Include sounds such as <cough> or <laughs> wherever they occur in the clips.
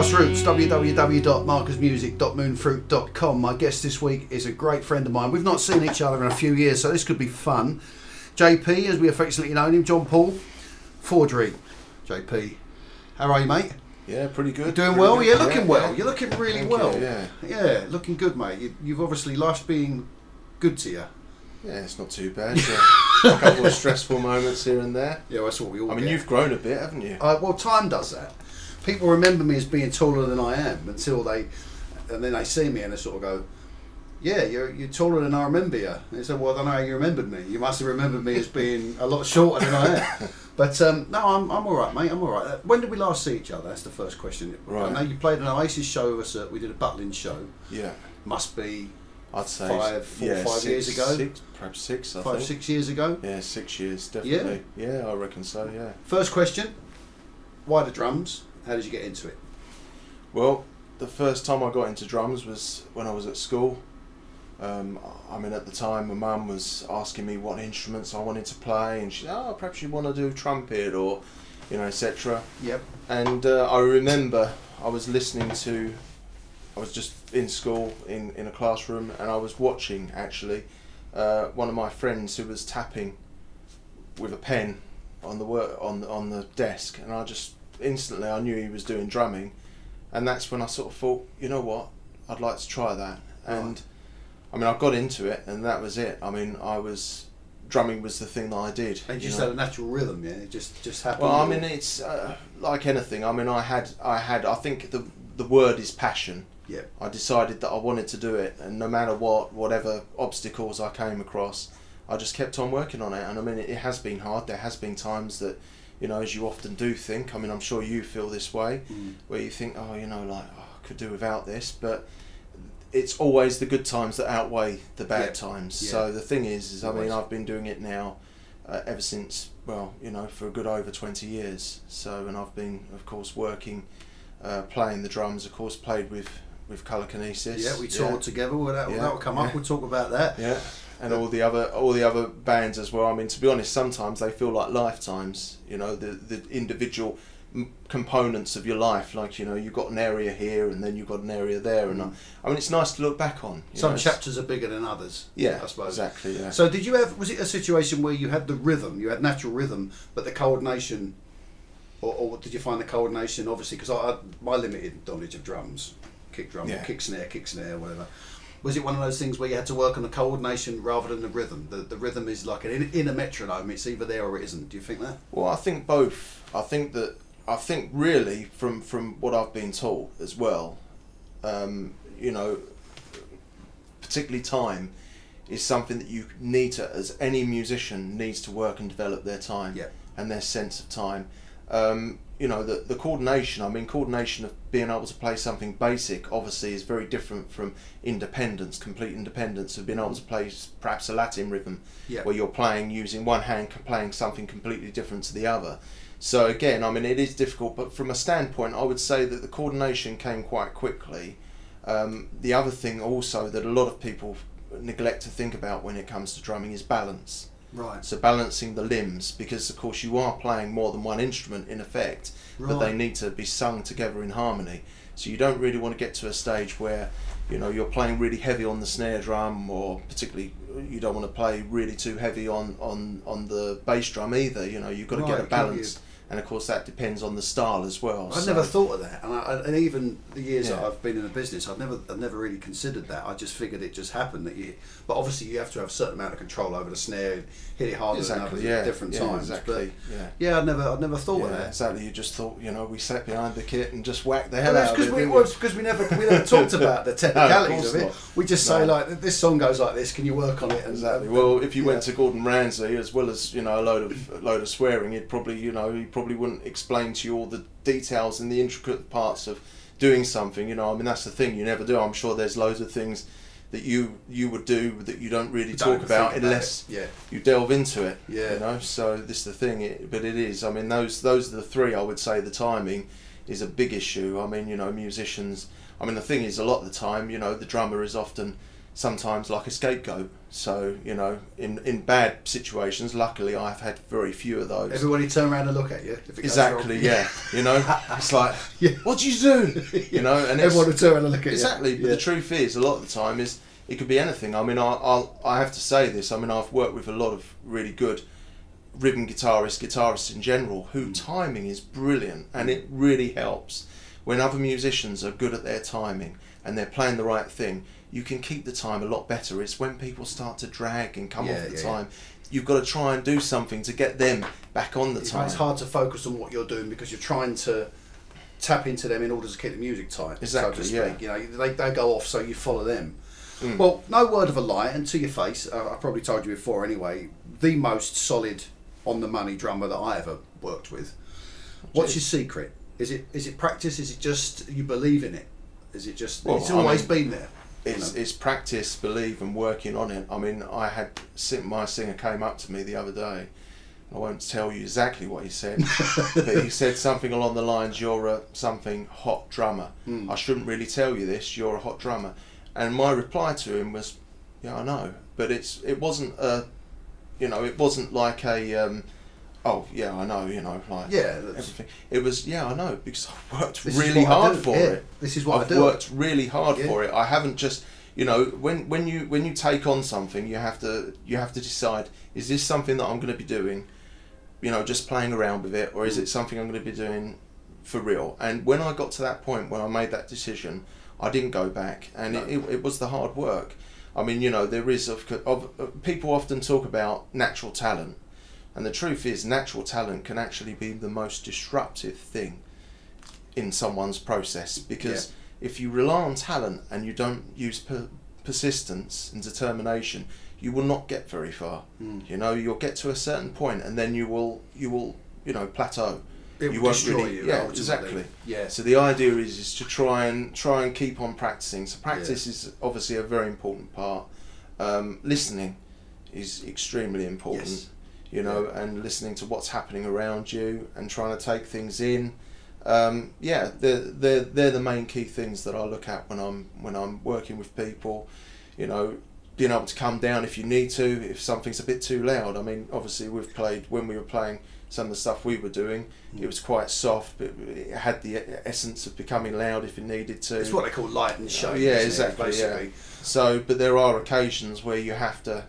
Grassroots, www.marcusmusic.moonfruit.com. My guest this week is a great friend of mine. We've not seen each other in a few years, so this could be fun. JP, as we affectionately know him, John Paul Fordry. JP, how are you, mate? Yeah, pretty good. You doing Pretty well? good. You're looking Yeah, well. yeah. You're looking really Thank well. you, yeah. Yeah, looking good, mate. You, you've obviously life's being good to you. Yeah, it's not too bad. A couple of <laughs> stressful moments here and there. Yeah, that's what we all I mean, get. you've grown a bit, haven't you? Uh, well, time does that. People remember me as being taller than I am until they, and then they see me and they sort of go, "Yeah, you're you're taller than I remember you." And they say, "Well, I don't know how you remembered me. You must have remembered me as being a lot shorter than I am." <laughs> But um, no, I'm, I'm all right, mate. I'm all right. Uh, When did we last see each other? That's the first question. I Right. know you played an Oasis show with us. At, we did a Butlin show. Yeah, Must be I'd say Five, four, yeah, five six, years ago? Six, perhaps six. I five, think. six years ago. Yeah, six years definitely. Yeah? I reckon so. Yeah. First question: Why the drums? How did you get into it? Well, the first time I got into drums was when I was at school. Um, I mean, at the time, my mum was asking me what instruments I wanted to play, and she, oh, perhaps you want to do trumpet or, you know, etc. Yep. And uh, I remember I was listening to, I was just in school in, in a classroom and I was watching actually uh, one of my friends who was tapping with a pen on the work on on the desk and I just instantly I knew he was doing drumming and that's when I sort of thought you know what I'd like to try that and. I mean I got into it and that was it I mean I was drumming was the thing that I did And you just know. had a natural rhythm, yeah. It just just happened. Well, I mean, it's uh, like anything. I mean, I had, I had. I think the the word is passion. Yeah. I decided that I wanted to do it, and no matter what, whatever obstacles I came across, I just kept on working on it. And I mean, it, it has been hard. There has been times that, you know, as you often do think. I mean, I'm sure you feel this way, Mm. where you think, oh, you know, like oh, I could do without this, but. It's always the good times that outweigh the bad Yeah. times. Yeah. So the thing is, is I mean, I've been doing it now uh, ever since, well, you know, for a good over 20 years. So, and I've been, of course, working, uh, playing the drums, of course, played with, with Colour Kinesis. Yeah, we toured together. Well, that, Yeah, that'll come up. yeah. We'll talk about that. Yeah, and all the other all the other bands as well. I mean, to be honest, sometimes they feel like lifetimes. You know, the the individual m- components of your life. Like you know, you've got an area here, and then you've got an area there, and I, I mean, it's nice to look back on. Some know, chapters are bigger than others. Yeah, I suppose. exactly. Yeah. So, did you have? Was it a situation where you had the rhythm, you had natural rhythm, but the coordination, or, or did you find the coordination? Obviously, because I, I my limited knowledge of drums, kick drum, Yeah. kick snare, kick snare, whatever. Was it one of those things where you had to work on the coordination rather than the rhythm? The, the rhythm is like an in, inner metronome. It's either there or it isn't. Do you think that? Well, I think both. I think that I think really from from what I've been taught as well, um, you know, particularly time is something that you need to, as any musician needs to work and develop their time Yeah. and their sense of time. Um, you know, the, the coordination, I mean, coordination of being able to play something basic obviously is very different from independence, complete independence of being able to play perhaps a Latin rhythm Yeah. where you're playing using one hand, playing something completely different to the other. So again, I mean, it is difficult, but from a standpoint, I would say that the coordination came quite quickly. Um, the other thing also that a lot of people neglect to think about when it comes to drumming is balance. Right. So balancing the limbs, because of course you are playing more than one instrument in effect, but they need to be sung together in harmony. So you don't really want to get to a stage where, you know, you're playing really heavy on the snare drum, or particularly uh, you don't want to play really too heavy on on on the bass drum either. You know, you've got to Right, get a balance, and of course that depends on the style as well. I'd so- never thought of that, and, I, and even the years that I've been in the business, I've never, I've never really considered that. I just figured it just happened that you. But obviously, you have to have a certain amount of control over the snare, hit it harder than Exactly. Yeah. at different yeah, times. Exactly. yeah. But yeah, I'd never, I'd never thought of that. exactly. You just thought, you know, we sat behind the kit and just whacked the hell Well, out of it. we, well, we never, we never talked about the <laughs> technicalities course of it. not. We just say like, this song goes like this. Can you work on it? And, Exactly. and- Well, if you went to Gordon Ramsay, as well as you know a load of a load of swearing, he'd probably you know he probably wouldn't explain to you all the details and the intricate parts of doing something. You know, I mean that's the thing you never do. I'm sure there's loads of things that you you would do that you don't really Don't talk about about unless it. yeah, you delve into it. Yeah. You know, so this is the thing. It, but it is. I mean, those those are the three. I would say the timing is a big issue. I mean, you know, musicians. I mean, the thing is, a lot of the time, you know, the drummer is often sometimes like a scapegoat. So you know, in in bad situations, luckily I've had very few of those. Everybody turn around and look at you. If it goes Exactly, yeah. <laughs> You know, it's like, Yeah. what'd you do? <laughs> You know, and it's, Everyone will turn around and look at exactly. you. Exactly. But the truth is, a lot of the time is it could be anything. I mean, I I'll, I have to say this. I mean, I've worked with a lot of really good rhythm guitarists, guitarists in general, who Mm. timing is brilliant, and it really helps when other musicians are good at their timing and they're playing the right thing. You can keep the time a lot better. It's when people start to drag and come Yeah, off the yeah, time. You've got to try and do something to get them back on the It's, time. it's hard to focus on what you're doing because you're trying to tap into them in order to keep the music tight. Exactly, So to yeah. You know, they, they go off, so you follow them. Mm. Well, no word of a lie, and to your face, uh, I probably told you before anyway. The most solid, on the money drummer that I ever worked with. What's your secret? Is it is it practice? Is it just you believe in it? Is it just Well, it's I always mean, been there? It's, it's practice, believe, and working on it. I mean, I had my singer came up to me the other day. I won't tell you exactly what he said, <laughs> but he said something along the lines, "You're a something hot drummer." Mm. I shouldn't really tell you this. You're a hot drummer, and my reply to him was, "Yeah, I know," but it's it wasn't a, you know, it wasn't like a, um, oh yeah, I know, you know, like Yeah, everything. It was yeah, I know because I've worked really hard for yeah. it. This is what I've I do. worked really hard Yeah. for it. I haven't just you know when when you when you take on something, you have to you have to decide is this something that I'm going to be doing, you know, just playing around with it, or is Mm. it something I'm going to be doing for real? And when I got to that point when I made that decision, I didn't go back, and No. it, it, it was the hard work. I mean, you know, there is of, of uh, people often talk about natural talent, and the truth is, natural talent can actually be the most disruptive thing in someone's process because if you rely on talent and you don't use per- persistence and determination, you will not get very far. Mm. You know, you'll get to a certain point and then you will you will you know plateau. It you will won't destroy really- you. yeah, ultimately. exactly. Yeah. So the idea is is to try and try and keep on practicing. So practice is obviously a very important part. Um, listening is extremely important. Yes. You know, and listening to what's happening around you and trying to take things in. Um, yeah, they're, they're, they're the main key things that I look at when I'm when I'm working with people. You know, being able to come down if you need to, if something's a bit too loud. I mean, obviously we've played when we were playing some of the stuff we were doing. It was quite soft, but it had the essence of becoming loud if it needed to. It's what they call light and show. Yeah, it, exactly, Basically. So, but there are occasions where you have to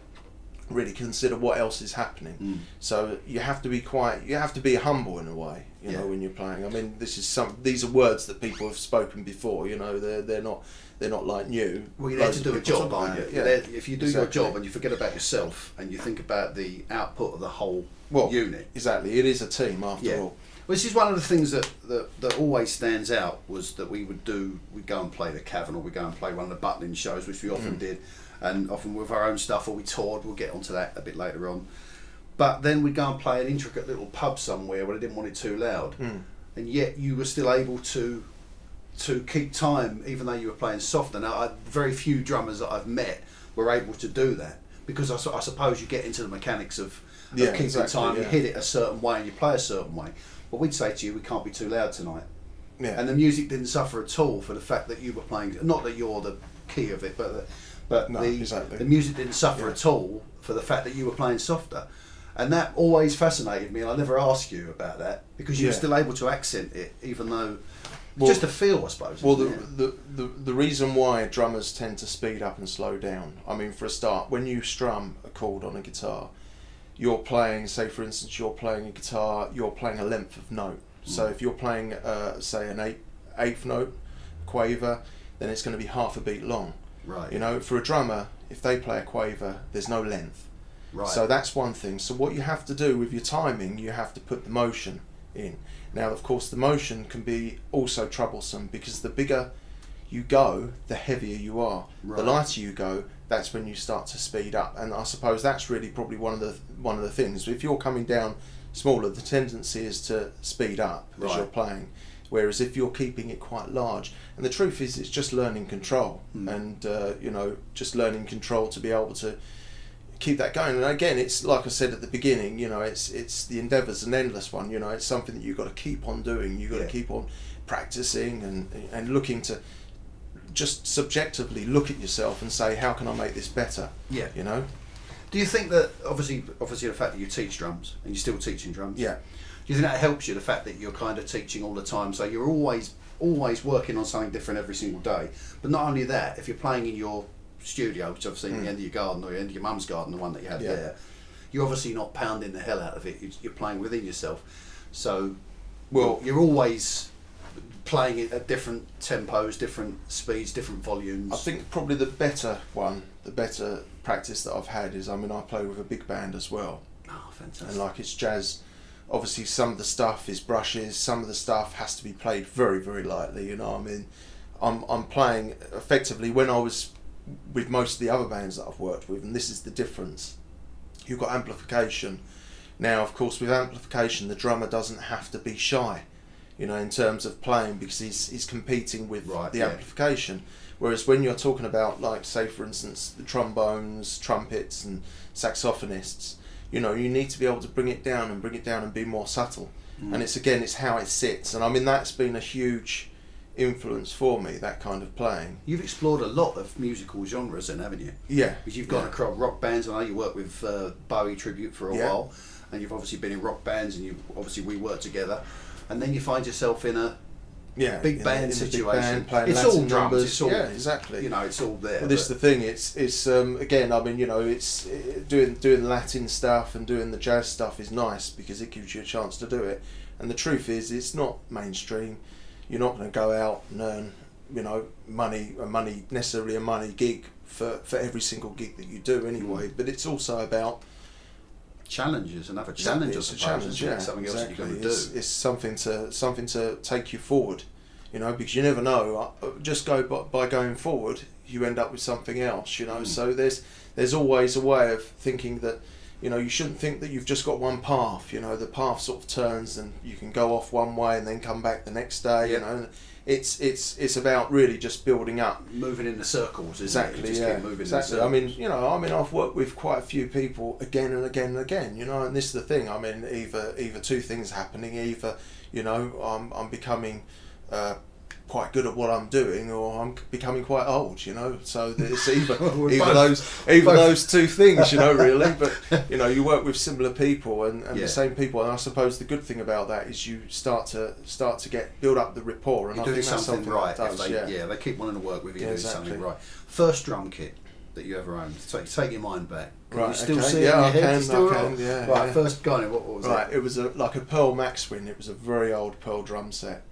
really consider what else is happening. Mm. So you have to be quite, you have to be humble in a way, you Yeah. know, when you're playing. I mean, this is some, these are words that people have spoken before. You know, they're they're not they're not like new. Well, you're there to do a job, aren't you? it, Yeah. if you do Exactly. your job and you forget about yourself and you think about the output of the whole Well, unit. Exactly, it is a team after Yeah. all. Well, this is one of the things that, that, that always stands out was that we would do, we'd go and play the Cavern or we'd go and play one of the Butlin shows, which we often Mm. did, and often with our own stuff or we toured, we'll get onto that a bit later on. But then we'd go and play an intricate little pub somewhere where they didn't want it too loud, Mm. and yet you were still able to to keep time even though you were playing softer. Now, I, very few drummers that I've met were able to do that because I, I suppose you get into the mechanics of, of Yeah, keeping exactly, time. You hit it a certain way and you play a certain way. But we'd say to you, we can't be too loud tonight. Yeah. And the music didn't suffer at all for the fact that you were playing. Not that you're the key of it, but but No, the exactly. the music didn't suffer Yeah. at all for the fact that you were playing softer. And that always fascinated me, and I never asked you about that because you were still able to accent it, even though Well- just a feel, I suppose. Well, the, the, the, the reason why drummers tend to speed up and slow down, I mean, for a start, when you strum a chord on a guitar, you're playing, say, for instance, you're playing a guitar, you're playing a length of note. So Mm. if you're playing, uh, say, an eight, eighth note, quaver, then it's going to be half a beat long. Right, You know, for a drummer, if they play a quaver, there's no length. right, So that's one thing. So what you have to do with your timing, you have to put the motion in. Now, of course, the motion can be also troublesome because the bigger you go, the heavier you are. Right. The lighter you go, that's when you start to speed up. And I suppose that's really probably one of the one of the things. If you're coming down smaller, the tendency is to speed up as you're playing. Whereas if you're keeping it quite large, and the truth is, it's just learning control, Hmm. and uh, you know, just learning control to be able to keep that going. And again, it's like I said at the beginning, you know, it's it's the endeavour's an endless one. You know, it's something that you've got to keep on doing. You've got Yeah. to keep on practicing and and looking to just subjectively look at yourself and say, how can I make this better? Yeah. You know? Do you think that obviously, obviously, the fact that you teach drums and you're still teaching drums? Yeah. Think that helps you? The fact that you're kind of teaching all the time, so you're always always working on something different every single day. But not only that, if you're playing in your studio, which obviously Mm. the end of your garden or the end of your mum's garden, the one that you had Yeah. there, you're obviously not pounding the hell out of it. You- You're playing within yourself. So, Well- you're always playing it at different tempos, different speeds, different volumes. I think probably the better one, the better practice that I've had is, I mean, I play with a big band as well. Oh, fantastic. and like it's jazz obviously some of the stuff is brushes some of the stuff has to be played very very lightly you know i mean? I'm i'm playing effectively when i was with most of the other bands that i've worked with and this is the difference. You've got amplification. Now of course with amplification the drummer doesn't have to be shy you know in terms of playing because he's he's competing with Right, the yeah. amplification. Whereas when you're talking about like say for instance the trombones trumpets and saxophonists you know you need to be able to bring it down and bring it down and be more subtle Mm. and it's again it's how it sits and i mean that's been a huge influence for me that kind of playing You've explored a lot of musical genres, then, haven't you? yeah Because you've gone yeah. across rock bands. I know you worked with uh, Bowie tribute for a Yeah. while, and you've obviously been in rock bands, and you obviously we worked together, and then you find yourself in a yeah big band in the big situation. band, playing It's Latin all drums, numbers. it's all- yeah exactly you know it's all there. Well, this is the thing. It's it's um, again. I mean, you know, it's doing doing Latin stuff and doing the jazz stuff is nice because it gives you a chance to do it. And the truth is, it's not mainstream. You're not going to go out and earn, you know, money a money necessarily a money gig for for every single gig that you do anyway. Mm. But it's also about challenges, another challenge, it's suppose. challenge, yeah, something else that you've got to it's, do. it's something to something to take you forward, you know, because you never know. Uh, Just go by, by going forward, you end up with something else, you know. Mm. So there's there's always a way of thinking that, you know, you shouldn't think that you've just got one path. You know, the path sort of turns, and you can go off one way and then come back the next day. Yeah. You know, it's it's it's about really just building up. Moving in the circles, Exactly. yeah. keep moving exactly. I mean, you know, I mean, I've worked with quite a few people again and again and again. You know, and this is the thing. I mean, either either two things happening. Either you know, I'm I'm becoming. Uh, quite good at what I'm doing, or I'm becoming quite old, you know. So it's <laughs> either either both. those either Both. those two things, you know, really. <laughs> But you know, you work with similar people and, and Yeah. the same people, and I suppose the good thing about that is you start to start to get build up the rapport, and You're I doing think that's something, something right. does, they, yeah. yeah. they keep wanting to work with you. Yeah, doing exactly. something right. First drum kit that you ever owned. Take, take your mind back. Can you Right, still okay. see it Yeah, in your I head? can, You still I can, yeah, Right. yeah. First, go. What, what was Right, it? it was a like a Pearl Maxwin. It was a very old Pearl drum set.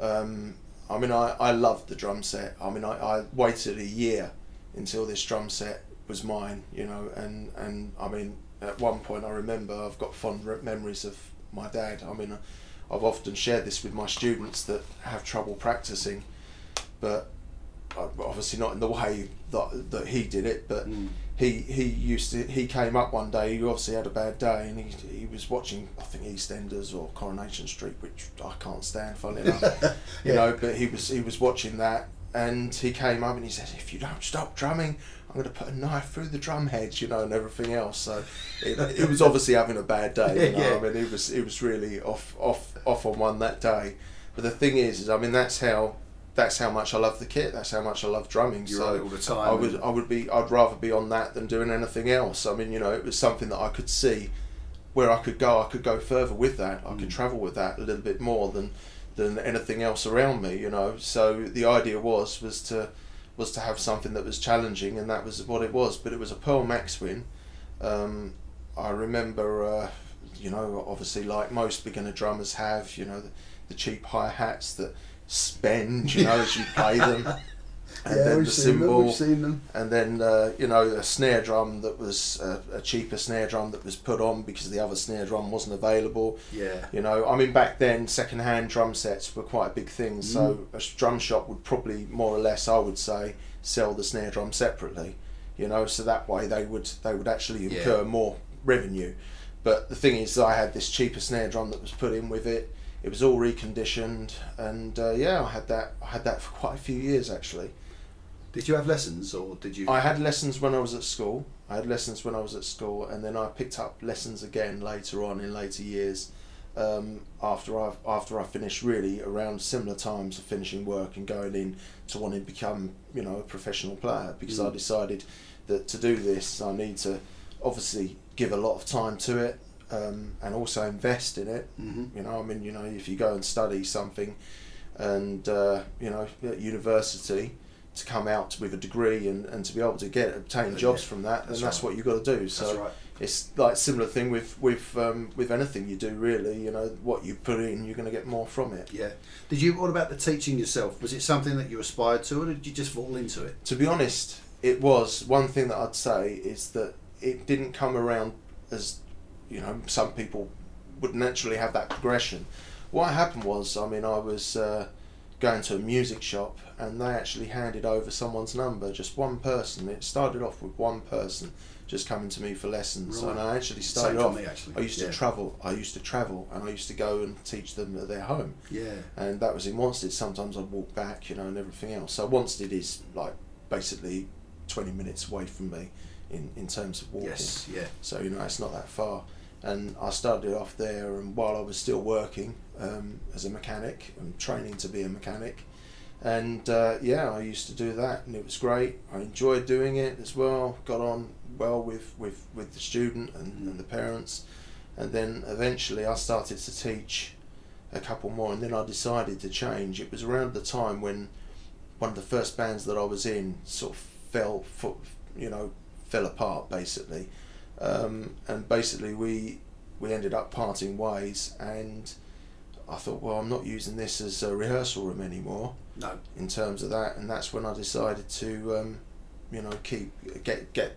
Um, I mean, I, I loved the drum set. I mean, I, I waited a year until this drum set was mine, you know, and, and I mean, at one point I remember I've got fond re- memories of my dad. I mean, I've often shared this with my students that have trouble practicing, but uh, obviously not in the way that, that he did it, but Mm. He he used to he came up one day he obviously had a bad day and he, he was watching I think EastEnders or Coronation Street which I can't stand funny enough. <laughs> You know but he was he was watching that and he came up and he said if you don't stop drumming I'm going to put a knife through the drum heads you know and everything else. So it, it was obviously having a bad day you <laughs> know Yeah. I mean it was it was really off off off on one that day. But the thing is, is I mean that's how that's how much I love the kit that's how much I love drumming You're so all the time. I would I would be I'd rather be on that than doing anything else. I mean, you know, it was something that I could see where I could go. I could go further with that. I could Mm. travel with that a little bit more than than anything else around me. You know, so the idea was was to was to have something that was challenging, and that was what it was. But it was a Pearl Maxwin. Um, I remember, uh, you know, obviously like most beginner drummers have, you know, the, the cheap hi hats that spend, you know, as you play them. <laughs> And yeah, then we've the seen them. cymbal, We've seen them. and then uh, you know a snare drum that was uh, a cheaper snare drum that was put on because the other snare drum wasn't available. Yeah. You know, I mean back then second-hand drum sets were quite a big thing. So Mm. a s- drum shop would probably more or less, I would say, sell the snare drum separately. You know, so that way they would they would actually Yeah. incur more revenue. But the thing is, I had this cheaper snare drum that was put in with it. It was all reconditioned, and uh, yeah, I had that. I had that for <laughs> quite a few years actually. Did you have lessons or did you? I had lessons when I was at school. I had lessons when I was at school, and then I picked up lessons again later on in later years. um, after I after I finished really around similar times of finishing work and going in to wanting to become you know a professional player because I Mm. decided that to do this I need to obviously give a lot of time to it um, and also invest in it. hmm You know, I mean, you know, if you go and study something, and uh, you know, at university, to come out with a degree and, and to be able to get obtain jobs yeah, from that, then that's that's right. what you've got to do. That's So right. it's like similar thing with with um, with anything you do really. You know, what you put in, you're going to get more from it. Yeah. Did you? What about the teaching yourself? Was it something that you aspired to, or did you just fall into it? To be honest, it was one thing that I'd say is that it didn't come around as you know some people would naturally have that progression. What happened was, I mean, I was uh, going to a music shop and they actually handed over someone's number, just one person. It started off with one person just coming to me for lessons, Right. and I actually Same started for off. me, actually. I used yeah. to travel. I used to travel, and I used to go and teach them at their home Yeah. and that was in Wanstead. Sometimes I'd walk back, you know, and everything else. So Wanstead is like basically 20 minutes away from me in, in terms of walking. Yes. Yeah. So, you know, it's not that far. And I started off there, and while I was still working um, as a mechanic and training to be a mechanic, and uh, yeah, I used to do that, and it was great. I enjoyed doing it as well. Got on well with, with, with the student and, and the parents, and then eventually I started to teach a couple more, and then I decided to change. It was around the time when one of the first bands that I was in sort of fell, you know, fell apart basically, um, and basically we we ended up parting ways, and I thought, well, I'm not using this as a rehearsal room anymore No. in terms of that, and that's when I decided to, um, you know, keep get get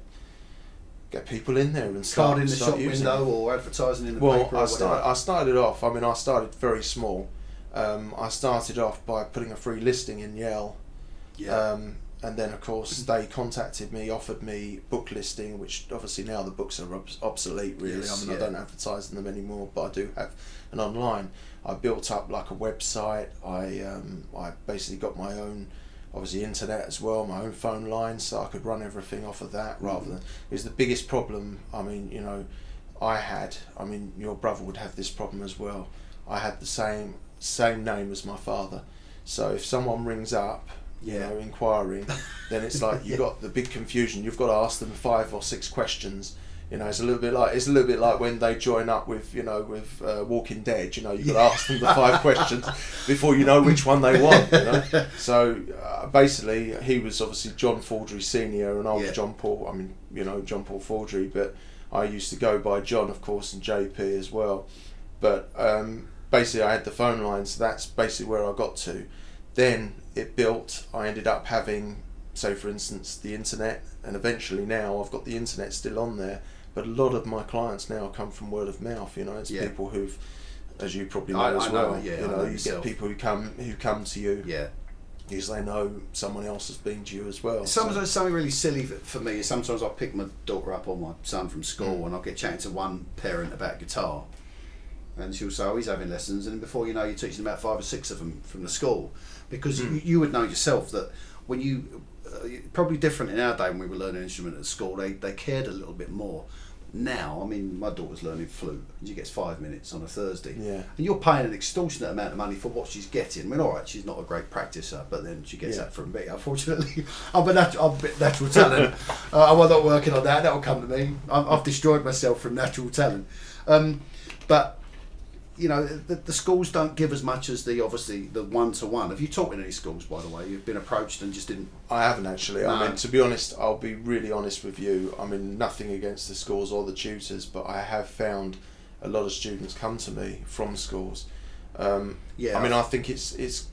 get people in there and start Card in the start shop window it. or advertising in the Well, paper or I whatever. start, I started off. I mean, I started very small. Um, I started off by putting a free listing in Yell, yeah. um, and then of course they contacted me, offered me book listing, which obviously now the books are obsolete. Really, Yes, I mean, yeah. I don't advertise them anymore, but I do have an online. I built up like a website. I um, I basically got my own, obviously internet as well, my own phone line, so I could run everything off of that rather Mhm. than. It was the biggest problem. I mean, you know, I had. I mean, your brother would have this problem as well. I had the same same name as my father, so if someone rings up, you Yeah. know, inquiring, <laughs> then it's like you've got the big confusion. You've got to ask them five or six questions. You know, it's a little bit like it's a little bit like when they join up with you know with uh, Walking Dead. You know, you've got to ask them the five <laughs> questions before you know which one they want. You know, <laughs> so uh, basically he was obviously John Fordry Senior, and I was. John Paul. I mean, you know, John Paul Fordry, but I used to go by John, of course, and JP as well. But um, basically, I had the phone line, so that's basically where I got to. Then it built. I ended up having, say, for instance, the internet, and eventually now I've got the internet still on there. But a lot of my clients now come from word of mouth. You know, it's Yeah. people who've, as you probably know I- as I know, well. yeah, you know, know you myself. get people who come who come to you yeah. because they know someone else has been to you as well. Sometimes so- something really silly for, for me. is Sometimes I'll pick my daughter up or my son from school, Mm. and I'll get chatting to one parent about guitar, and she'll say, "Oh, he's having lessons," and before you know, you're teaching about five or six of them from the school, because Mm. you, you would know yourself that when you uh, probably different in our day when we were learning an instrument at school, they they cared a little bit more. Now, I mean, my daughter's learning flute, and she gets five minutes on a Thursday. yeah. And you're paying an extortionate amount of money for what she's getting. I mean, all right, she's not a great practicer, but then she gets Yeah. that from me, unfortunately. I'm a, nat- I'm a bit natural talent. <laughs> uh, I'm not working on that. That'll come to me. I'm, I've destroyed myself from natural talent. Um, but, you know, the, the schools don't give as much as the, obviously, the one-to-one. Have you taught in any schools, by the way? You've been approached and just didn't... I haven't actually. I mean, to be honest, I'll be really honest with you. I mean, nothing against the schools or the tutors, but I have found a lot of students come to me from schools. Um, Yeah. I mean, I think it's it's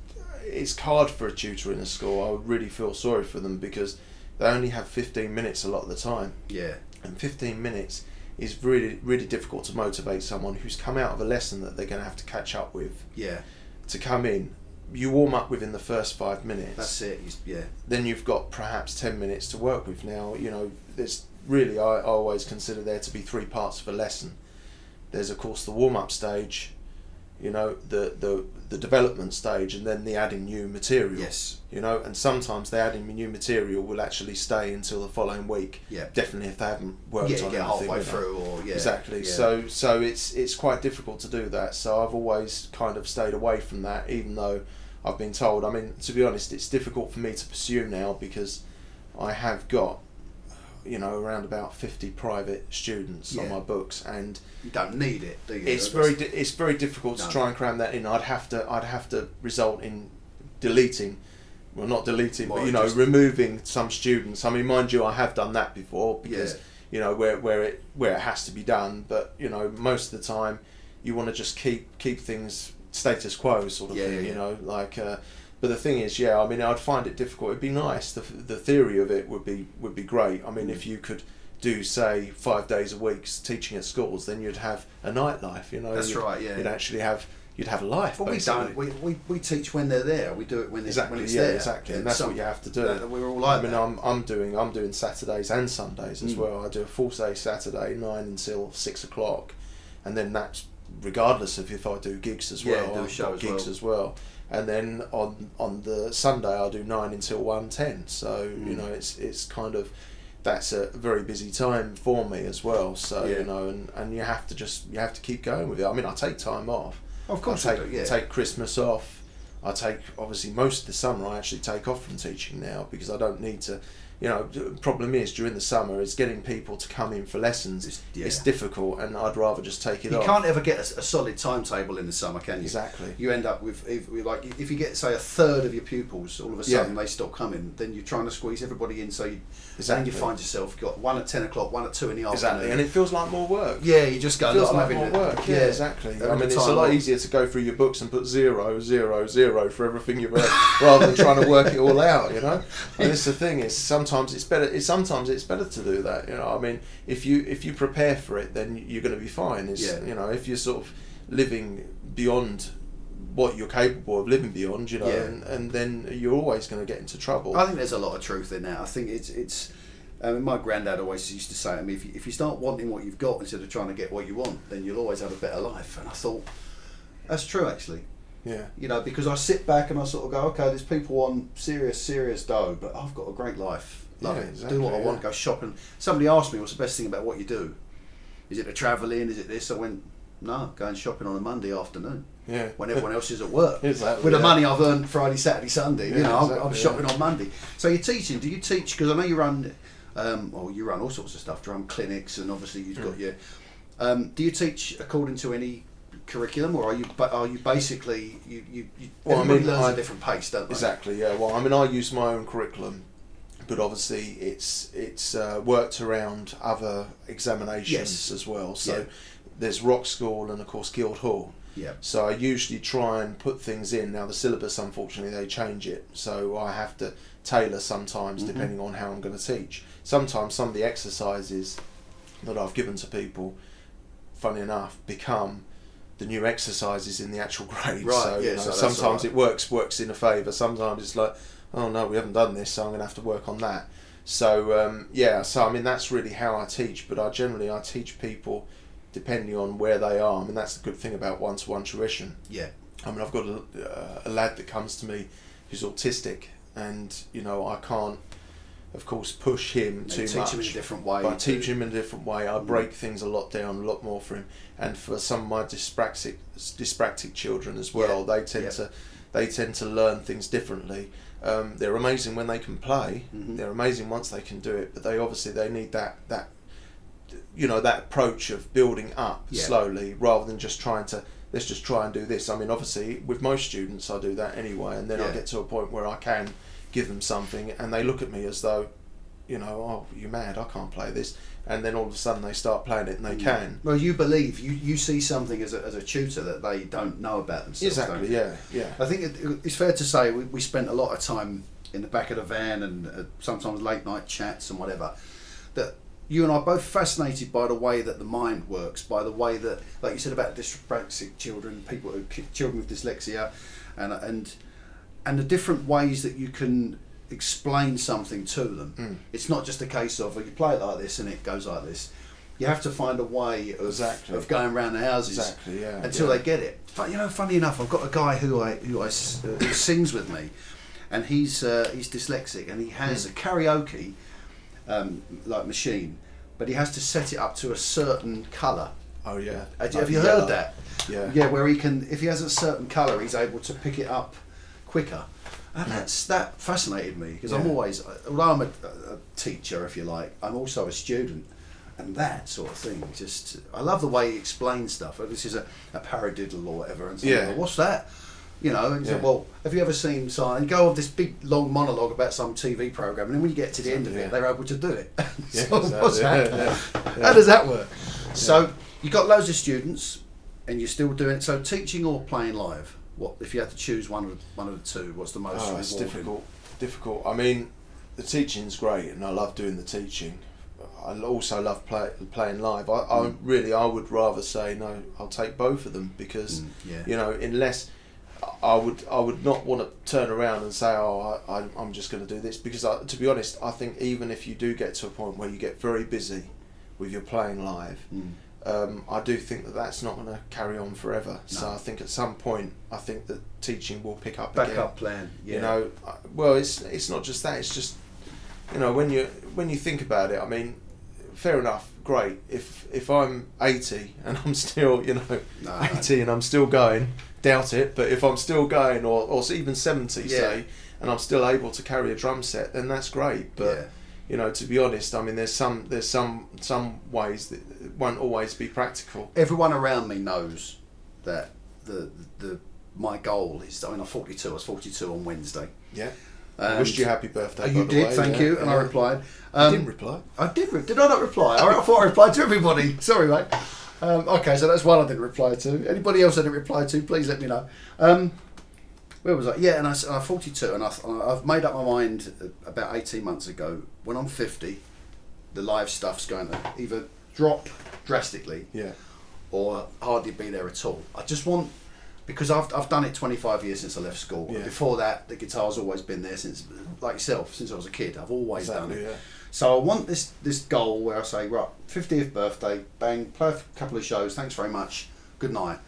it's hard for a tutor in a school. I would really feel sorry for them because they only have 15 minutes a lot of the time, Yeah. and 15 minutes is really really difficult to motivate someone who's come out of a lesson that they're going to have to catch up with Yeah. to come in. You warm up within the first five minutes That's it. Yeah. then you've got perhaps 10 minutes to work with now you know there's really I, I always consider there to be three parts of a lesson there's of course the warm-up stage you know, the the the development stage, and then the adding new material. Yes. You know, and sometimes the adding new material will actually stay until the following week. Yeah. Definitely, if they haven't worked Yeah, on get anything. halfway through, or yeah. Exactly. yeah. So so it's it's quite difficult to do that. So I've always kind of stayed away from that, even though I've been told. I mean, to be honest, it's difficult for me to pursue now because I have got, you know, around about fifty private students on my books, and you don't need it, do you? it's very di- it's very difficult No. to try and cram that in. I'd have to I'd have to result in deleting. Well, not deleting, Well, but you know, removing some students. I mean, mind you, I have done that before because Yeah. you know where where it where it has to be done. But you know, most of the time, you want to just keep keep things status quo, sort of Yeah, thing. yeah, You know, like. Uh, but the thing is, yeah, I mean, I'd find it difficult. It'd be nice. The, the theory of it would be would be great. I mean, Mm. if you could do say five days a week teaching at schools, then you'd have a nightlife. You know, That's you'd, right, yeah. You'd actually have you'd have a life. But we don't. We, we, we teach when they're there. We do it when it's, exactly. when it's yeah, there. exactly, and that's some- what you have to do. that- We're all like I mean, that. I'm, I'm doing I'm doing Saturdays and Sundays as Mm. well. I do a full day Saturday, nine until six o'clock, and then that's regardless of if I do gigs as Yeah, well. do a show as gigs well. as well, and then on on the Sunday I do nine until one ten. So you Mm. know it's it's kind of that's a very busy time for me as well. So Yeah. you know, and, and you have to just you have to keep going with it. I mean, I take time off. of course, I take do, yeah. take Christmas off. I take obviously most of the summer. I actually take off from teaching now because I don't need to. You know, the problem is during the summer is getting people to come in for lessons. It's- yeah. It's difficult, and I'd rather just take it you off. can't ever get a, a solid timetable in the summer, can you? Exactly. You end up with if, like if you get say a third of your pupils, all of a Yeah. sudden they stop coming. Then you're trying to squeeze everybody in, so you Exactly. then you find yourself got one at ten o'clock, one at two in the afternoon. Exactly, and it feels like more work. yeah, you just go. It feels "Look, like more work. Yeah, exactly. I mean, it's a lot off. easier to go through your books and put zero, zero, zero for everything you've read, rather than trying to work it all out. You know, <laughs> and it's the thing is sometimes it's better. It's sometimes it's better to do that. You know, I mean, if you if you prepare for it, then you're going to be fine. It's, Yeah. You know, if you're sort of living beyond what you're capable of living beyond, you know, Yeah. and, and then you're always going to get into trouble. I think there's a lot of truth in that. I think it's it's. I mean, my granddad always used to say to me, if you, if you start wanting what you've got instead of trying to get what you want, then you'll always have a better life. And I thought, that's true actually. yeah. You know, because I sit back and I sort of go, okay, there's people on serious, serious dough, but I've got a great life. Love Yeah, it. exactly, do what I want. Go shopping. Somebody asked me, what's the best thing about what you do? Is it the travelling? Is it this? I went, no, going shopping on a Monday afternoon Yeah. when everyone else is at work. <laughs> Exactly, With the money I've earned Friday, Saturday, Sunday, you know, I'm, I'm shopping on Monday. So you're teaching. Do you teach? Because I know you run, um, well, you run all sorts of stuff, drum clinics, and obviously you've got Mm. your. Um, do you teach according to any curriculum, or are you are you basically you you, you Well, I mean, learns I- at a different pace, don't they? Exactly. Yeah. Well, I mean, I use my own curriculum, but obviously it's it's uh, worked around other examinations Yes. as well. So Yeah. there's Rockschool and of course Guildhall. Yeah. So I usually try and put things in. Now the syllabus, unfortunately, they change it, so I have to tailor sometimes Mhm. depending on how I'm going to teach. Sometimes some of the exercises that I've given to people, funny enough, become the new exercises in the actual <laughs> grade. Right, So, yeah, you know, so sometimes alright. it works works in a favour. Sometimes it's like, oh no, we haven't done this, so I'm going to have to work on that. So um, yeah, so I mean that's really how I teach. But I generally I teach people depending on where they are. I mean that's the good thing about one-to-one tuition. Yeah. I mean I've got a, uh, a lad that comes to me who's autistic, and you know I can't, of course, push him too teach much. them in a different way. But I teach him in a different way. I break things a lot down, a lot more for him. And for some of my dyspraxic dyspraxic children as well, Yeah, they tend yeah. to they tend to learn things differently. Um, they're amazing when they can play. Mhm. They're amazing once they can do it. But they obviously they need that that you know that approach of building up Yeah. slowly rather than just trying to let's just try and do this. I mean, obviously with most students I do that anyway, and then I get to a point where I can give them something, and they look at me as though you know, oh, you're mad? I can't play this. And then all of a sudden they start playing it and they Mm. can. Well, you believe you, you see something as a, as a tutor that they don't know about themselves. Exactly. Yeah. Yeah. I think it, it's fair to say we, we spent a lot of time in the back of the van and uh, sometimes late night chats and whatever. That you and I are both fascinated by the way that the mind works, by the way that, like you said about dyspraxic children, people, who- children with dyslexia, and and and the different ways that you can explain something to them. Mm. It's not just a case of well, you play it like this and it goes like this. you have to find a way of, Exactly. of going around the houses Exactly. Yeah. until yeah. they get it. But you know, funny enough, I've got a guy who I who I uh, who sings with me, and he's uh, he's dyslexic, and he has a karaoke um, like machine, but he has to set it up to a certain colour. Oh yeah. Have you, Like you yellow. heard that? Yeah. Yeah, where he can, if he has a certain colour, he's able to pick it up quicker. And that's that fascinated me because I'm always, although I'm a, a teacher, if you like, I'm also a student, and that sort of thing. Just, I love the way he explains stuff. Oh, this is a, a paradiddle or whatever, and so Yeah. what's that? You know, and he said, Yeah. well, have you ever seen? And go on this big long monologue about some TV program, and then when you get to the end of Yeah. it, they're able to do it. <laughs> Yeah, so exactly. what's Yeah, that? yeah, yeah. How does that work? So you've got loads of students, and you're still doing it. so teaching or playing live. What if you had to choose one of the, one of the two? What's the most? Oh, it's difficult. Difficult. I mean, the teaching's great, and I love doing the teaching. I also love play, playing live. I, I Mm. really, I would rather say no. I'll take both of them because Mm, yeah. you know, unless I would, I would not want to turn around and say, oh, I, I'm just going to do this because, I, to be honest, I think even if you do get to a point where you get very busy with your playing live, Mm. Um, I do think that that's not going to carry on forever. So I think at some point, I think that teaching will pick up Back again. up plan. Yeah. You know, well, it's it's not just that. It's just you know when you when you think about it. I mean, fair enough, great. If if I'm eighty and I'm <laughs> still you know No, no. eighty and I'm still going, doubt it. But if I'm still going, or or even seventy, Yeah. say, and I'm still able to carry a drum set, then that's great. But Yeah. you know, to be honest, I mean, there's some there's some some ways that won't always be practical. Everyone around me knows that the the my goal is. I mean, I'm 42. I was 42 on Wednesday. Yeah. I And- wished you happy birthday. Oh, you the did, way, thank yeah, you, and I yeah. replied. You Um, didn't reply. I did. Re- did I not reply? I, I thought I replied to everybody. <laughs> Sorry, mate. Um, okay, so that's one I didn't reply to. Anybody else I didn't reply to, please let me know. Um, where was I? Yeah, and I said I'm 42, and I, I've made up my mind about 18 months ago. When I'm 50, the live stuff's going to either drop drastically Yeah. or hardly be there at all. I just want because I've, I've done it 25 years since I left school. Yeah. Before that, the guitar's always been there since, like yourself, since I was a kid. I've always done it. Yeah. So I want this this goal where I say, right, 50th birthday, bang, play a couple of shows, thanks very much, good night,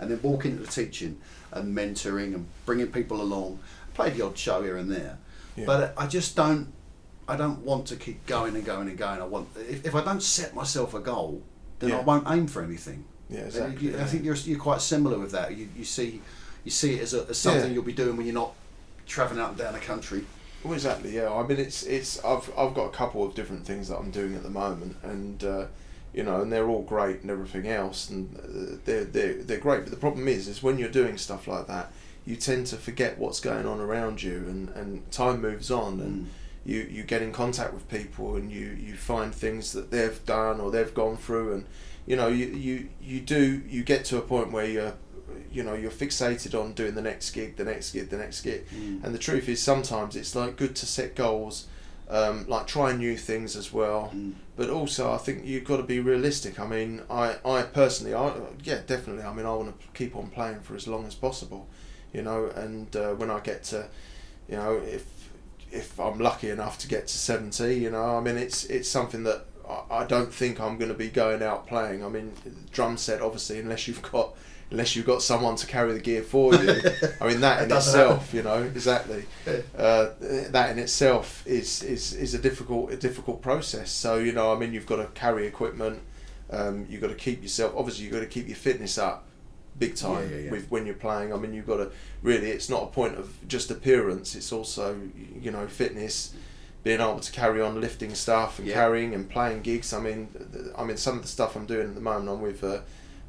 and then walk into the teaching and mentoring and bringing people along. Play the odd show here and there, Yeah. but I just don't. I don't want to keep going and going and going. I want if, if I don't set myself a goal, then I won't aim for anything. Yeah, exactly. you- I think you're you're quite similar with that. You you see you see it as, a, as something Yeah. you'll be doing when you're not traveling up and down the country. Well, exactly. Yeah. I mean, it's it's I've I've got a couple of different things that I'm doing at the moment, and uh, you know, and they're all great and everything else, and uh, they're they're they're great. But the problem is, is when you're doing stuff like that, you tend to forget what's going on around you, and and time moves on, and Mm. You you get in contact with people, and you you find things that they've done or they've gone through, and you know, you you you do you get to a point where you're you know you're fixated on doing the next gig the next gig the next gig Mm. and the truth is sometimes it's like good to set goals um, like try new things as well Mm. but also I think you've got to be realistic I mean I, I personally I yeah definitely I mean I want to keep on playing for as long as possible you know and uh, when I get to you know if if I'm lucky enough to get to 70 you know I mean it's it's something that I, I don't think I'm going to be going out playing I mean drum set obviously unless you've got unless you've got someone to carry the gear for you <laughs> I mean that in doesn't itself you know exactly uh, that in itself is, is is a difficult a difficult process. So you know, I mean, you've got to carry equipment. Um, you've got to keep yourself. Obviously, you've got to keep your fitness up, big time. Yeah, yeah, yeah. With when you're playing, I mean, you've got to really. It's not a point of just appearance. It's also you know fitness, being able to carry on lifting stuff and carrying and playing gigs. I mean, I mean, some of the stuff I'm doing at the moment, I'm with. Uh,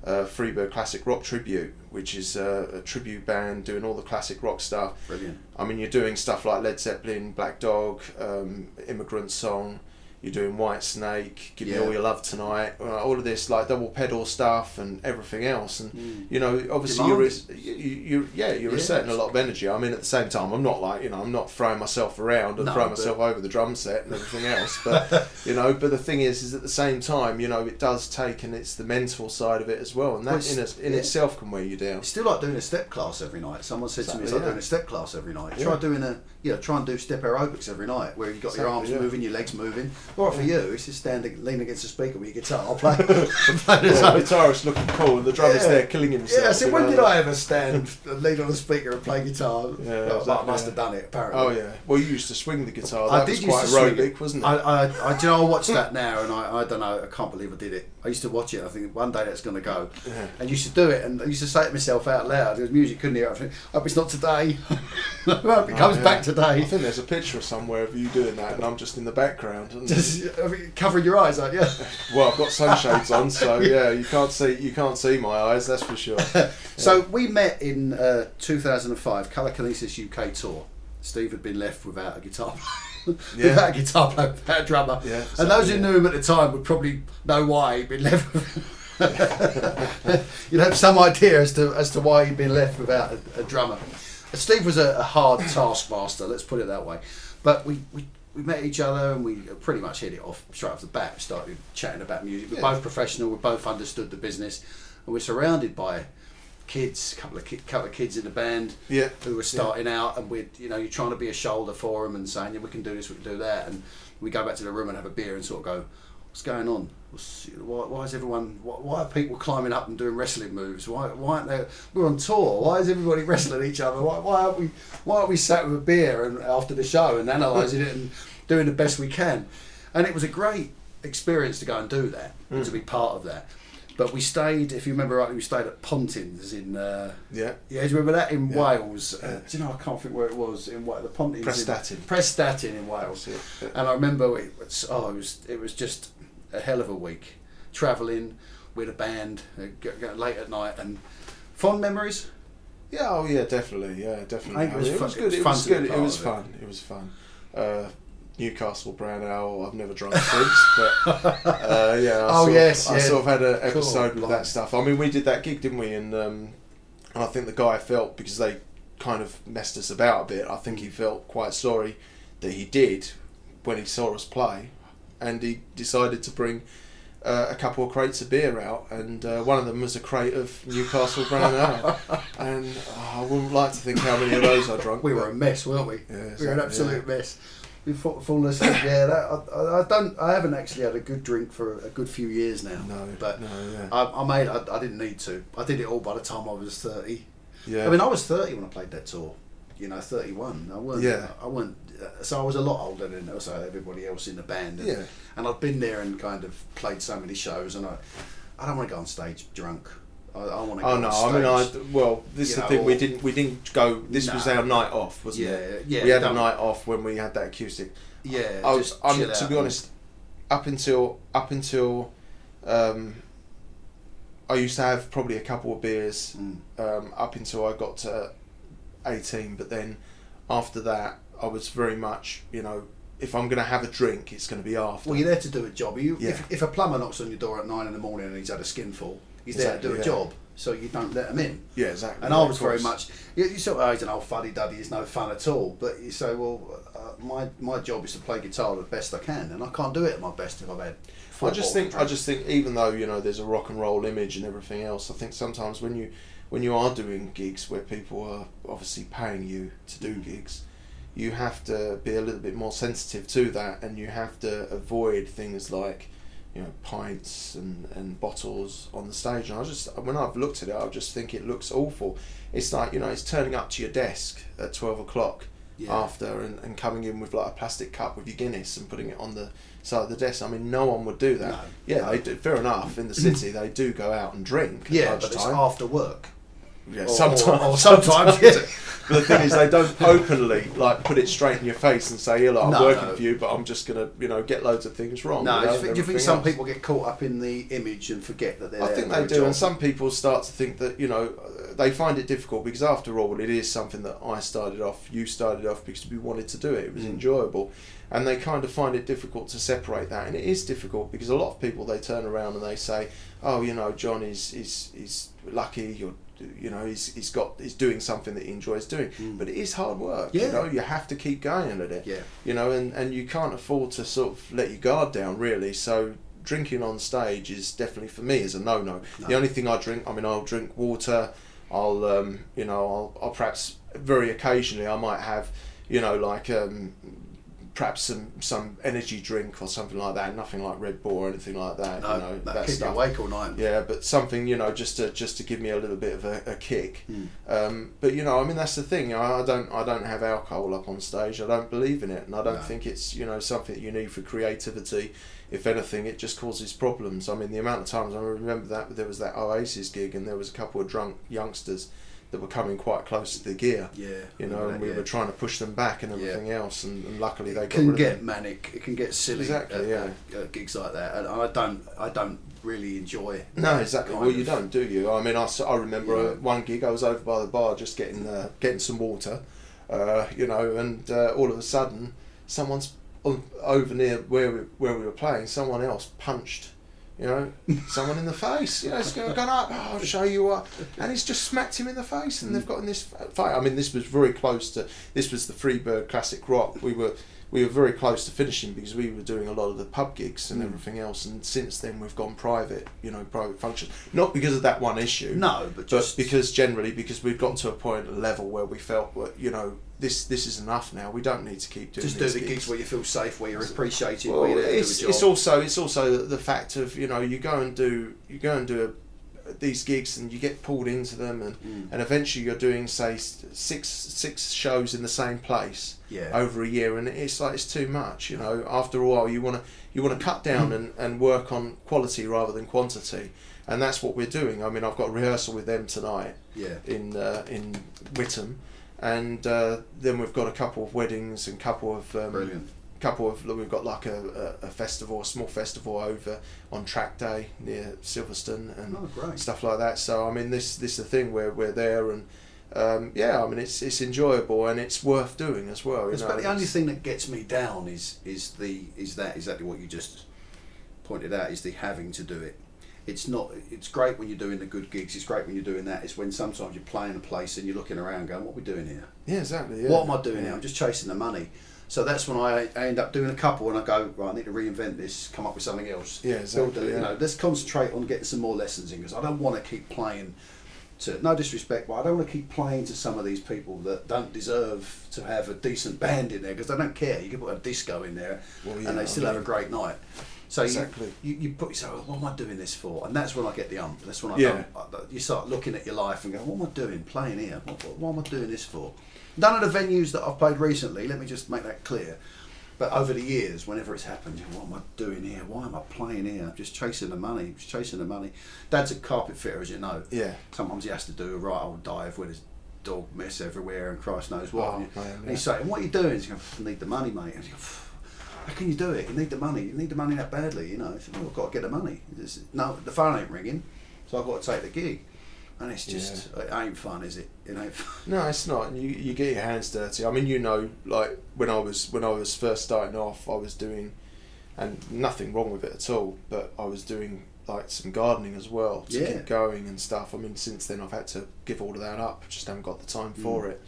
uh, Freebird Classic Rock Tribute, which is uh, a tribute band doing all the classic rock stuff. Brilliant. I mean, you're doing stuff like Led Zeppelin, Black Dog, um, Immigrant Song. You're doing Whitesnake, Give Me All Your Love Tonight. Uh, all of this like double pedal stuff and everything else. And Mm. you know, obviously you're, you, you, yeah, you're Yeah. resetting a lot of energy. I mean, at the same time, I'm not like you know, I'm not throwing myself around and No, throwing but- myself over the drum set and everything else. But <laughs> you know, but the thing is, is at the same time, you know, it does take and it's the mental side of it as well, and Well, that in, a, in yeah. itself can wear you down. It's still like doing a step class every night. Someone said to me, it's Exactly, like yeah. doing a step class every night. Yeah. Try doing a, you know, try and do step aerobics every night where you've got your arms yeah. moving, your legs moving, Right for you, it's just standing, leaning against the speaker with your guitar, <laughs> play, play <laughs> the Yeah, the guitarist looking cool, and the drummer's Yeah. there killing himself. Yeah, I said, when know? did I ever stand, and lean on the speaker and play guitar? Yeah, Well, I must have done it, apparently. Oh yeah. Well, you used to swing the guitar. I did was quite aerobic, it. wasn't it? I, I, I, do you know, I watch that now, and I, I don't know, I can't believe I did it. I used to watch it. I think one day that's going to go, Yeah. and used to do it, and I used to say to myself out loud, because music couldn't hear. it, I think, hope it's not today. <laughs> I hope it oh, comes Oh, yeah. back today. I think there's a picture somewhere of you doing that, and I'm just in the background. And, Just I mean, covering your eyes, aren't you? <laughs> well, I've got sunshades on, so <laughs> yeah, you can't see you can't see my eyes. That's for sure. <laughs> So we met in uh, 2005, Colour Kinesis UK tour. Steve had been left without a guitar player, Yeah. without a guitar player, without a drummer. Yeah, and those who yeah. knew him at the time would probably know why he'd been left. You'd have some idea as to as to why he'd been left without a, a drummer. Steve was a, a hard taskmaster, let's put it that way. But we, we, we met each other and we pretty much hit it off straight off the bat. We started chatting about music. We're Yeah. both professional. We both understood the business, and we're surrounded by kids, a couple of ki- couple of kids in the band Yeah. who were starting out, and we're you know you're trying to be a shoulder for them and saying yeah we can do this, we can do that, and we go back to the room and have a beer and sort of go, what's going on? Why, why is everyone? Why, why are people climbing up and doing wrestling moves? Why why aren't they? We're on tour. Why is everybody <laughs> wrestling each other? Why, why aren't we? Why aren't we sat with a beer and after the show and analysing it and doing the best we can? And it was a great experience to go and do that and to be part of that. But we stayed, if you remember rightly, we stayed at Pontins in. Uh, Yeah. yeah, do you remember that in Yeah. Wales? Uh, do you know? I can't think where it was. In what the Pontins? in- Prestatyn. Prestatyn in Wales. Yeah. And I remember it was, oh, it was it was just a hell of a week, travelling with a band, uh, go, go late at night, and fond memories. Yeah, oh yeah, definitely, yeah, definitely. I think it was mean, fun- good. it was It fun was to be good. It was fun. It was fun. Uh, Newcastle Brown Ale. I've never drunk since, but uh, yeah. I <laughs> Oh, sort yes, of, I sort of had an Cool, episode with that stuff. I mean, we did that gig, didn't we? And um, and I think the guy felt because they kind of messed us about a bit. I think he felt quite sorry that he did when he saw us play, and he decided to bring. Uh, a couple of crates of beer out, and uh, one of them was a crate of Newcastle Brown Ale. <laughs> and oh, I wouldn't like to think how many of those I drank. We were a mess, weren't we? Yeah, we were an absolute mess. We fall, asleep. Yeah, that, I, I don't. I haven't actually had a good drink for a good few years now. No, but no, yeah. I, I made. I, I didn't need to. I did it all by the time I was thirty. yeah. I mean, I was thirty when I played that tour. You know, thirty-one. I weren't. Yeah. I weren't. So I was a lot older than also everybody else in the band. And, Yeah. And I've been there and kind of played so many shows, and I, I don't want to go on stage drunk. I, I want to go Oh on no! stage. I mean, I well, this is the know, thing. We didn't. We didn't go. This was our night off, wasn't Yeah, it? yeah, yeah. We had a night off when we had that acoustic. Yeah. I was. I'm, to out be honest, up until up until, um, I used to have probably a couple of beers Mm. um, up until I got to eighteen. But then, after that, I was very much you know. If I'm going to have a drink, it's going to be after. Well, you're there to do a job. You, Yeah. if, if a plumber knocks on your door at nine in the morning and he's had a skinful, he's there to Exactly, do a yeah. job. So you don't let him in. yeah, exactly. And yeah, I was very much. You, you sort of, oh, he's an old fuddy duddy. He's no fun at all. But you say, well, uh, my my job is to play guitar the best I can, and I can't do it at my best if I've had. I just think I just think even though you know there's a rock and roll image and everything else, I think sometimes when you when you are doing gigs where people are obviously paying you to do gigs, you have to be a little bit more sensitive to that, and you have to avoid things like you know pints and, and bottles on the stage. And I just when I've looked at it, I just think it looks awful. It's like you know it's turning up to your desk at twelve o'clock Yeah. after and, and coming in with like a plastic cup with your Guinness and putting it on the side of the desk. I mean, no one would do that. No, yeah, they do. Fair enough. In the city, they do go out and drink. at Yeah, but it's after work. Yeah, or- sometimes. or sometimes, <laughs> yeah. But the thing is, they don't openly like put it straight in your face and say, "Yeah, look, I'm No, working no. for you, but I'm just gonna, you know, get loads of things wrong." No, you do know, you think, do you think some else. people get caught up in the image and forget that they're I think they do, job? and some people start to think that you know they find it difficult because after all, it is something that I started off, you started off because we wanted to do it. It was Mm. enjoyable, and they kind of find it difficult to separate that, and it is difficult because a lot of people they turn around and they say, "Oh, you know, John is is is lucky. You're, you know, he's he's got he's doing something that he enjoys doing, Mm. but it is hard work. Yeah. You know, you have to keep going at it Yeah. you know, and, and you can't afford to sort of let your guard down really. So drinking on stage is definitely for me is a no no. No. The only thing I drink, I mean, I'll drink water. I'll um, you know, I'll, I'll perhaps very occasionally I might have, you know, like um, perhaps some some energy drink or something like that. Nothing like Red Bull or anything like that. No, you know that, that keep stuff. you awake all night. Yeah, but something you know just to just to give me a little bit of a, a kick. Mm. Um, but you know, I mean that's the thing. I, I don't I don't have alcohol up on stage. I don't believe in it, and I don't No. think it's you know something you need for creativity. If anything, it just causes problems. I mean, the amount of times I remember that there was that Oasis gig, and there was a couple of drunk youngsters that were coming quite close to the gear. Yeah, You know, and we yeah. were trying to push them back and Yeah. everything else, and, and luckily they can get manic. It can get silly. Exactly, at, at, at gigs like that, and I don't. I don't really enjoy. No, exactly. Well, you don't, do you? I mean, I, I remember Yeah. uh, one gig. I was over by the bar just getting uh, getting some water, uh, you know, and uh, all of a sudden, someone's over near where we, where we were playing. Someone else punched, you know, someone in the face. You know, it's going gone up. Oh, I'll show you what, and he's just smacked him in the face, and they've gotten this fight. I mean, this was very close to. This was the Freebird Classic Rock. We were. We were very close to finishing because we were doing a lot of the pub gigs and Mm. everything else, and since then we've gone private, you know, private functions. Not because of that one issue, No, but but just because generally because we've got to a point, a level where we felt, well, you know, this this is enough now. We don't need to keep doing just do the gigs where you feel safe, where you're appreciated, well, where you're it's, it's also it's also the fact of you know you go and do you go and do a, these gigs and you get pulled into them and, Mm. and eventually you're doing say six six shows in the same place yeah. over a year and it's like it's too much you know after a while you want to you want to cut down and, and work on quality rather than quantity and that's what we're doing I mean I've got rehearsal with them tonight yeah. in uh, in Whittam and uh, then we've got a couple of weddings and couple of um, Brilliant. Couple of we've got like a, a, a festival a small festival over on track day near Silverstone and Oh, stuff like that so I mean this this is the thing where we're there and um, yeah I mean it's it's enjoyable and it's worth doing as well you It's know, about the only thing that gets me down is is the is that exactly what you just pointed out is the having to do it. It's not. It's great when you're doing the good gigs. It's great when you're doing that. It's when sometimes you're playing a place and you're looking around, going, "What are we doing here? yeah exactly yeah. What am I doing yeah. here? I'm just chasing the money." So that's when I, I end up doing a couple and I go, right, I need to reinvent this, come up with something else. yeah exactly yeah. You know, let's concentrate on getting some more lessons in because I don't want to keep playing to no disrespect, but I don't want to keep playing to some of these people that don't deserve to have a decent band in there because they don't care. You can put a disco in there Well, yeah, and they I still have a great night. So Exactly. you, you, you put yourself, what am I doing this for? And that's when I get the ump. That's when I Yeah. I- uh, you start looking at your life and go, what am I doing playing here? What, what, what am I doing this for? None of the venues that I've played recently, let me just make that clear. But over the years, whenever it's happened, you know, what am I doing here? Why am I playing here? I'm just chasing the money, just chasing the money. Dad's a carpet fitter, as you know. yeah Sometimes he has to do a right old dive with his dog mess everywhere and Christ knows what. Oh, and, man, and yeah. he's saying, "What are you doing?" He's going, "I need the money, mate." And he's going, "How can you do it? You need the money. You need the money that badly, you know." Said, "Well, I've got to get the money." No, the phone ain't ringing, so I've got to take the gig. And it's just, it ain't fun, is it? It ain't fun. No, it's not. And you, you get your hands dirty. I mean, you know, like when I was when I was first starting off, I was doing, and nothing wrong with it at all. But I was doing like some gardening as well to Yeah. keep going and stuff. I mean, since then I've had to give all of that up. Just haven't got the time for Mm. it.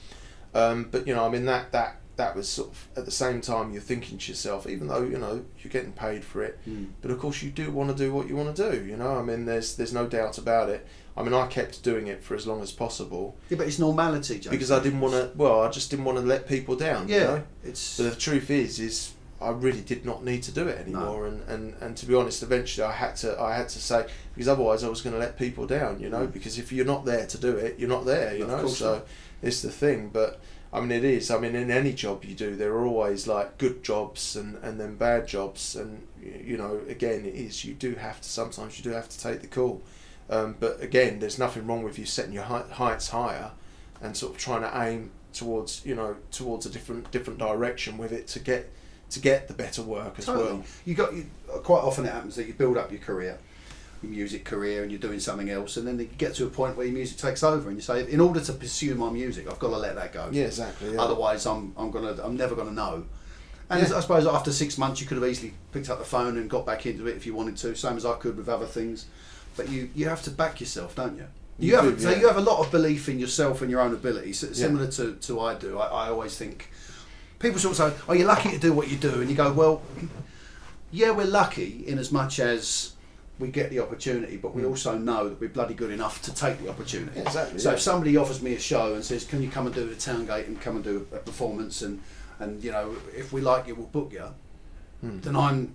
Um, but you know, I mean that that that was sort of at the same time you're thinking to yourself, even though you know you're getting paid for it, but of course you do want to do what you want to do. You know, I mean, there's there's no doubt about it. I mean, I kept doing it for as long as possible Yeah, but it's normality, James. because I didn't want to. Well, I just didn't want to let people down. Yeah, You know? it's. But the truth is, is I really did not need to do it anymore. And, and, and to be honest, eventually I had to. I had to say because otherwise I was going to let people down. You know, Mm. because if you're not there to do it, you're not there. You know, so not. it's the thing. But I mean, it is. I mean, in any job you do, there are always like good jobs and and then bad jobs. And you know, again, it is. You do have to. Sometimes you do have to take the call. Um, but again, there's nothing wrong with you setting your heights higher and sort of trying to aim towards you know towards a different different direction with it to get to get the better work as Totally. well. You got you, quite often it happens that you build up your career, your music career, and you're doing something else, and then you get to a point where your music takes over, and you say, in order to pursue my music, I've got to let that go. Yeah, exactly. Yeah. Otherwise, I'm I'm gonna I'm never gonna know. And Yeah. I suppose after six months, you could have easily picked up the phone and got back into it if you wanted to, same as I could with other things. But you you have to back yourself, don't you? You, You have do, so yeah. you have a lot of belief in yourself and your own abilities, s- Yeah. similar to, to I do. I, I always think people sort of say, "Oh, you're lucky to do what you do," and you go, "Well, yeah, we're lucky in as much as we get the opportunity, but we Mm. also know that we're bloody good enough to take the opportunity." Exactly. So yeah. if somebody offers me a show and says, "Can you come and do the town gate and come and do a performance and and you know if we like you, we'll book you. Hmm. Then I'm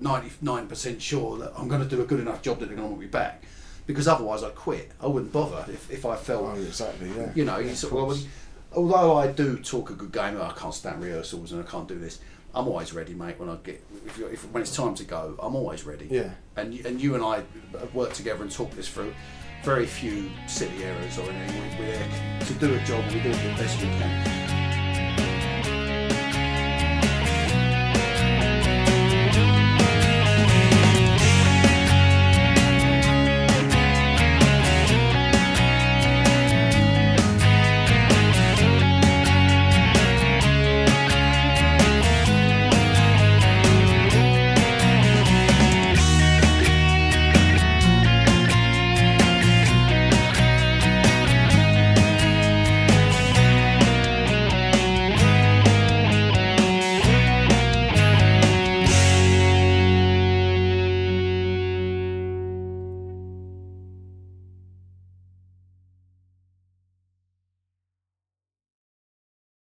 ninety nine percent sure that I'm going to do a good enough job that they're going to want me back. Because otherwise, I'd quit. I wouldn't bother if, if I felt Oh, exactly. Yeah. you know, Yeah, you sort of, course. although I do talk a good game, oh, I can't stand rehearsals and I can't do this. I'm always ready, mate. When I get, if, if when it's time to go, I'm always ready. Yeah. And you- and you and I have worked together and talked this through. Very few silly errors or anything. We- We're there to do a job we do it the best we can.